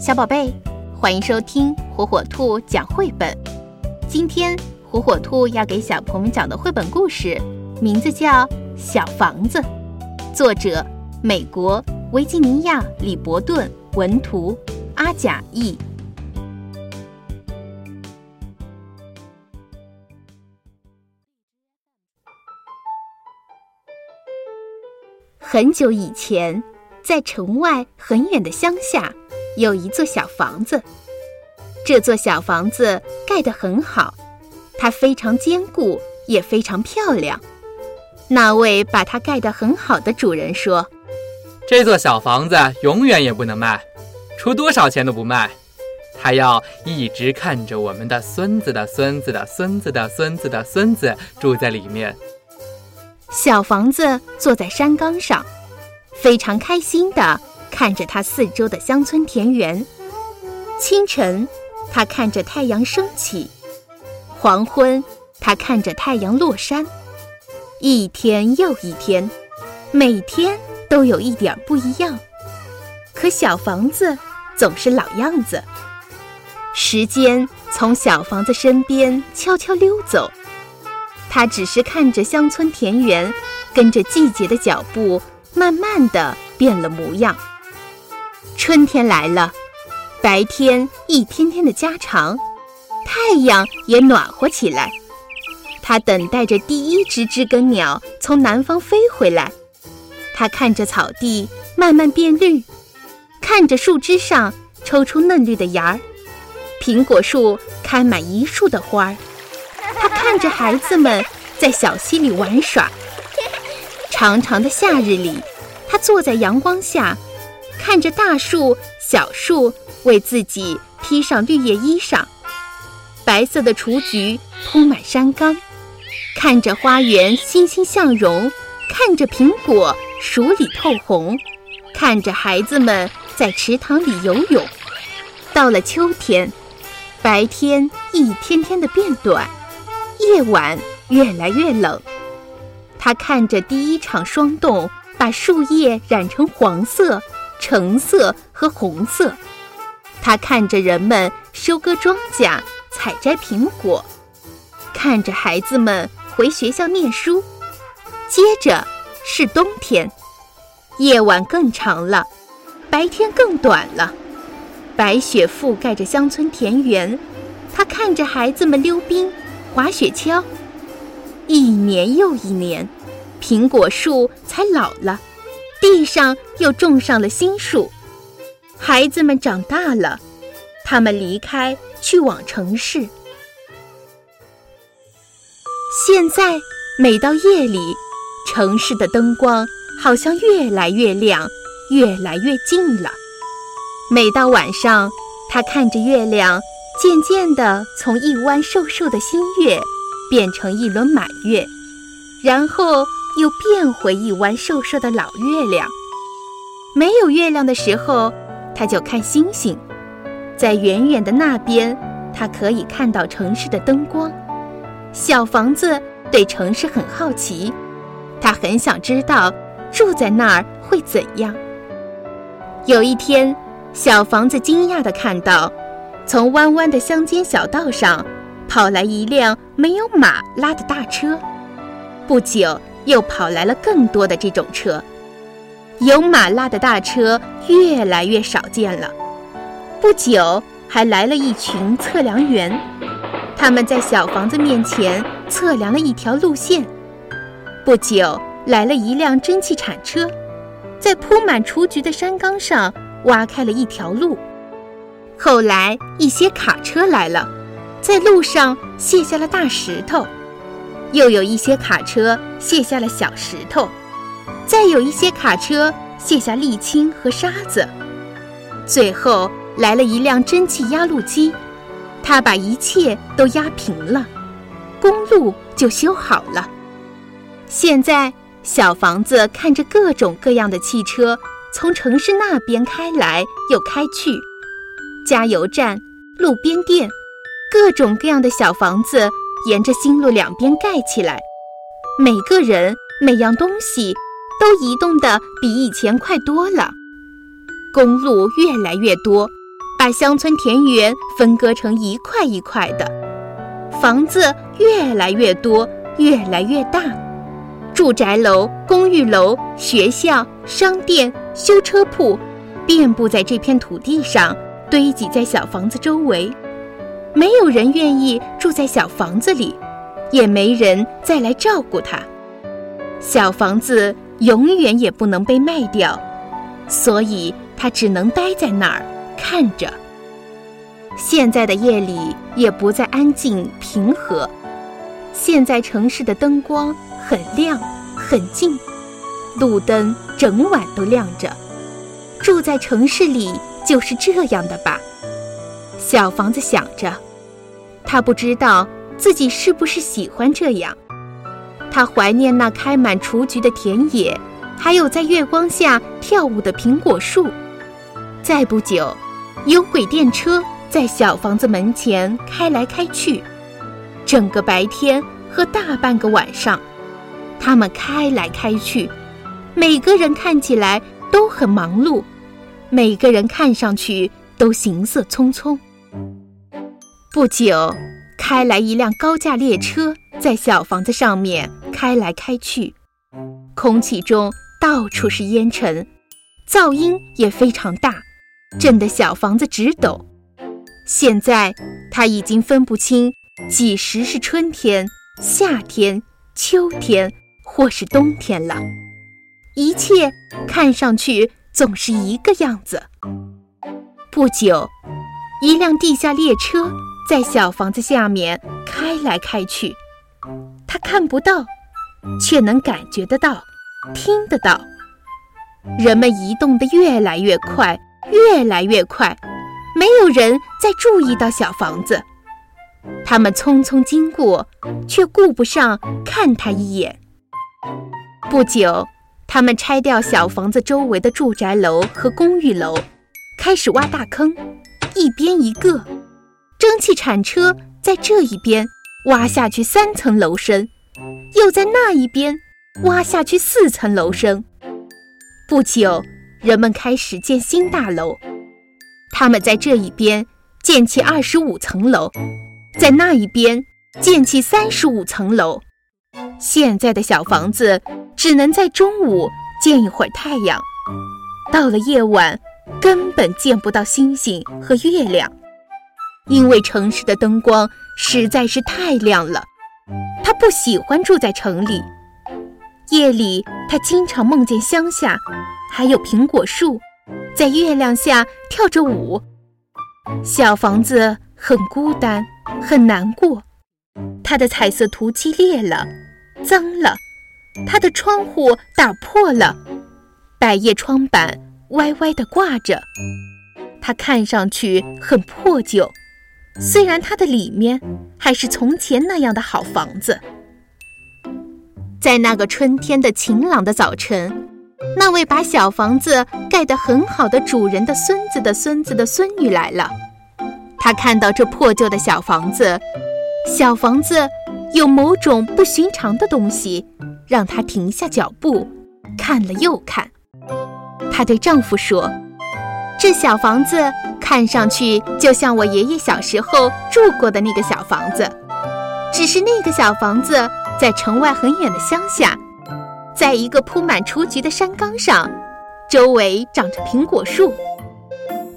小宝贝，欢迎收听火火兔讲绘本。今天火火兔要给小朋友们讲的绘本故事，名字叫《小房子》，作者美国维吉尼亚·李伯顿文图，阿甲译。很久以前，在城外很远的乡下。有一座小房子，这座小房子盖得很好，它非常坚固，也非常漂亮。那位把它盖得很好的主人说：“这座小房子永远也不能卖，出多少钱都不卖。他要一直看着我们的孙子的孙子的孙子的孙子的孙子住在里面。”小房子坐在山岗上，非常开心的。看着他四周的乡村田园，清晨，他看着太阳升起；黄昏，他看着太阳落山。一天又一天，每天都有一点不一样。可小房子总是老样子。时间从小房子身边悄悄溜走，他只是看着乡村田园，跟着季节的脚步，慢慢的变了模样。春天来了，白天一天天的加长，太阳也暖和起来。他等待着第一只知更鸟从南方飞回来。他看着草地慢慢变绿，看着树枝上抽出嫩绿的芽儿，苹果树开满一树的花儿。他看着孩子们在小溪里玩耍。长长的夏日里，他坐在阳光下。看着大树、小树为自己披上绿叶衣裳，白色的雏菊铺满山岗；看着花园欣欣向荣，看着苹果熟里透红，看着孩子们在池塘里游泳。到了秋天，白天一天天的变短，夜晚越来越冷。他看着第一场霜冻把树叶染成黄色。橙色和红色，他看着人们收割庄稼、采摘苹果，看着孩子们回学校念书。接着是冬天，夜晚更长了，白天更短了。白雪覆盖着乡村田园，他看着孩子们溜冰、滑雪橇。一年又一年，苹果树才老了。地上又种上了新树，孩子们长大了，他们离开去往城市。现在每到夜里，城市的灯光好像越来越亮，越来越近了。每到晚上，他看着月亮，渐渐地从一弯瘦瘦的新月变成一轮满月，然后。又变回一弯瘦瘦的老月亮。没有月亮的时候，他就看星星。在远远的那边，他可以看到城市的灯光。小房子对城市很好奇，他很想知道住在那儿会怎样。有一天，小房子惊讶地看到，从弯弯的乡间小道上跑来一辆没有马拉的大车。不久。又跑来了更多的这种车，有马拉的大车越来越少见了。不久，还来了一群测量员，他们在小房子面前测量了一条路线。不久，来了一辆蒸汽铲车，在铺满雏菊的山岗上挖开了一条路。后来，一些卡车来了，在路上卸下了大石头。又有一些卡车卸下了小石头，再有一些卡车卸下沥青和沙子，最后来了一辆蒸汽压路机，它把一切都压平了，公路就修好了。现在，小房子看着各种各样的汽车从城市那边开来又开去，加油站、路边店，各种各样的小房子。沿着新路两边盖起来，每个人每样东西都移动的比以前快多了。公路越来越多，把乡村田园分割成一块一块的，房子越来越多，越来越大，住宅楼、公寓楼、学校、商店、修车铺，遍布在这片土地上，堆积在小房子周围。没有人愿意住在小房子里，也没人再来照顾他。小房子永远也不能被卖掉，所以他只能待在那儿看着。现在的夜里也不再安静平和，现在城市的灯光很亮很近，路灯整晚都亮着。住在城市里就是这样的吧？小房子想着，他不知道自己是不是喜欢这样。他怀念那开满雏菊的田野，还有在月光下跳舞的苹果树。再不久，有轨电车在小房子门前开来开去，整个白天和大半个晚上，他们开来开去，每个人看起来都很忙碌，每个人看上去都行色匆匆。不久，开来一辆高架列车。在小房子上面开来开去，空气中到处是烟尘，噪音也非常大，震得小房子直抖。现在他已经分不清几时是春天、夏天、秋天或是冬天了，一切看上去总是一个样子。不久，一辆地下列车在小房子下面开来开去。他看不到，却能感觉得到，听得到。人们移动得越来越快，越来越快，没有人再注意到小房子。他们匆匆经过，却顾不上看他一眼。不久，他们拆掉小房子周围的住宅楼和公寓楼，开始挖大坑，一边一个。蒸汽铲车在这一边。挖下去三层楼深，又在那一边挖下去四层楼深。不久，人们开始建新大楼。他们在这一边建起二十五层楼，在那一边建起三十五层楼。现在的小房子只能在中午见一会儿太阳，到了夜晚根本见不到星星和月亮，因为城市的灯光。实在是太亮了，他不喜欢住在城里。夜里，他经常梦见乡下还有苹果树，在月亮下跳着舞。小房子很孤单，很难过。它的彩色涂漆裂了，脏了；它的窗户打破了，百叶窗板歪歪地挂着。它看上去很破旧。虽然它的里面还是从前那样的好房子，在那个春天的晴朗的早晨，那位把小房子盖得很好的主人的孙子的孙子的孙女来了。他看到这破旧的小房子，小房子有某种不寻常的东西，让他停下脚步，看了又看。她对丈夫说：“这小房子。”看上去就像我爷爷小时候住过的那个小房子，只是那个小房子在城外很远的乡下，在一个铺满雏菊的山岗上，周围长着苹果树。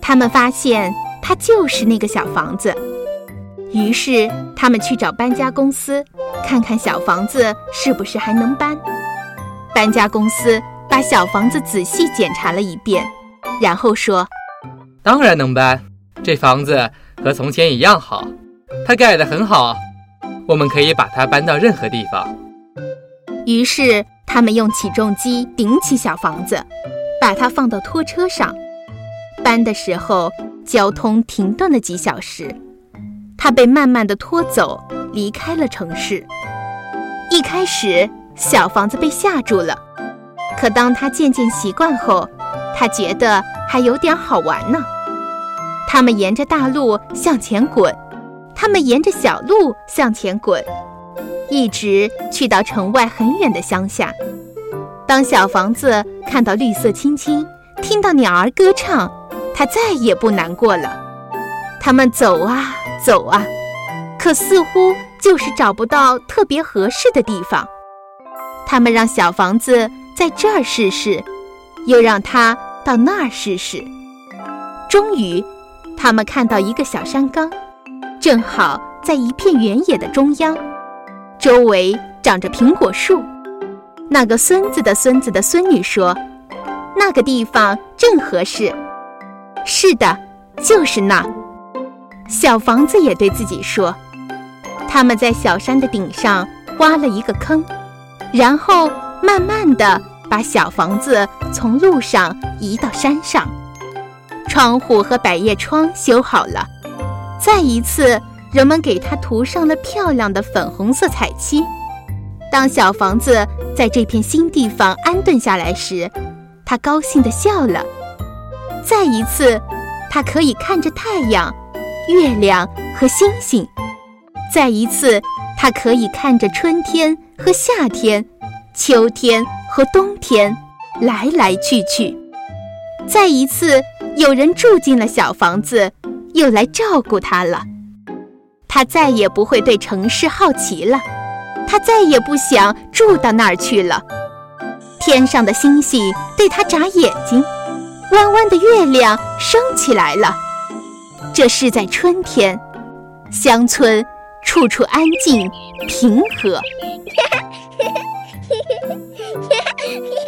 他们发现它就是那个小房子，于是他们去找搬家公司，看看小房子是不是还能搬。搬家公司把小房子仔细检查了一遍，然后说。当然能搬，这房子和从前一样好，它盖得很好，我们可以把它搬到任何地方。于是他们用起重机顶起小房子，把它放到拖车上。搬的时候，交通停顿了几小时，它被慢慢的拖走，离开了城市。一开始，小房子被吓住了，可当它渐渐习惯后，他觉得。还有点好玩呢。他们沿着大路向前滚，他们沿着小路向前滚，一直去到城外很远的乡下。当小房子看到绿色青青，听到鸟儿歌唱，它再也不难过了。他们走啊走啊，可似乎就是找不到特别合适的地方。他们让小房子在这儿试试，又让他到那儿试试。终于，他们看到一个小山岗，正好在一片原野的中央，周围长着苹果树。那个孙子的孙子的孙女说：“那个地方正合适。”是的，就是那。小房子也对自己说：“他们在小山的顶上挖了一个坑，然后慢慢的把小房子从路上移到山上。窗户和百叶窗修好了，再一次，人们给它涂上了漂亮的粉红色彩漆。当小房子在这片新地方安顿下来时，他高兴地笑了。再一次，他可以看着太阳。”月亮和星星，再一次，他可以看着春天和夏天，秋天和冬天，来来去去。再一次，有人住进了小房子，又来照顾他了。他再也不会对城市好奇了，他再也不想住到那儿去了。天上的星星对他眨眼睛，弯弯的月亮升起来了。这是在春天，乡村处处安静平和。い。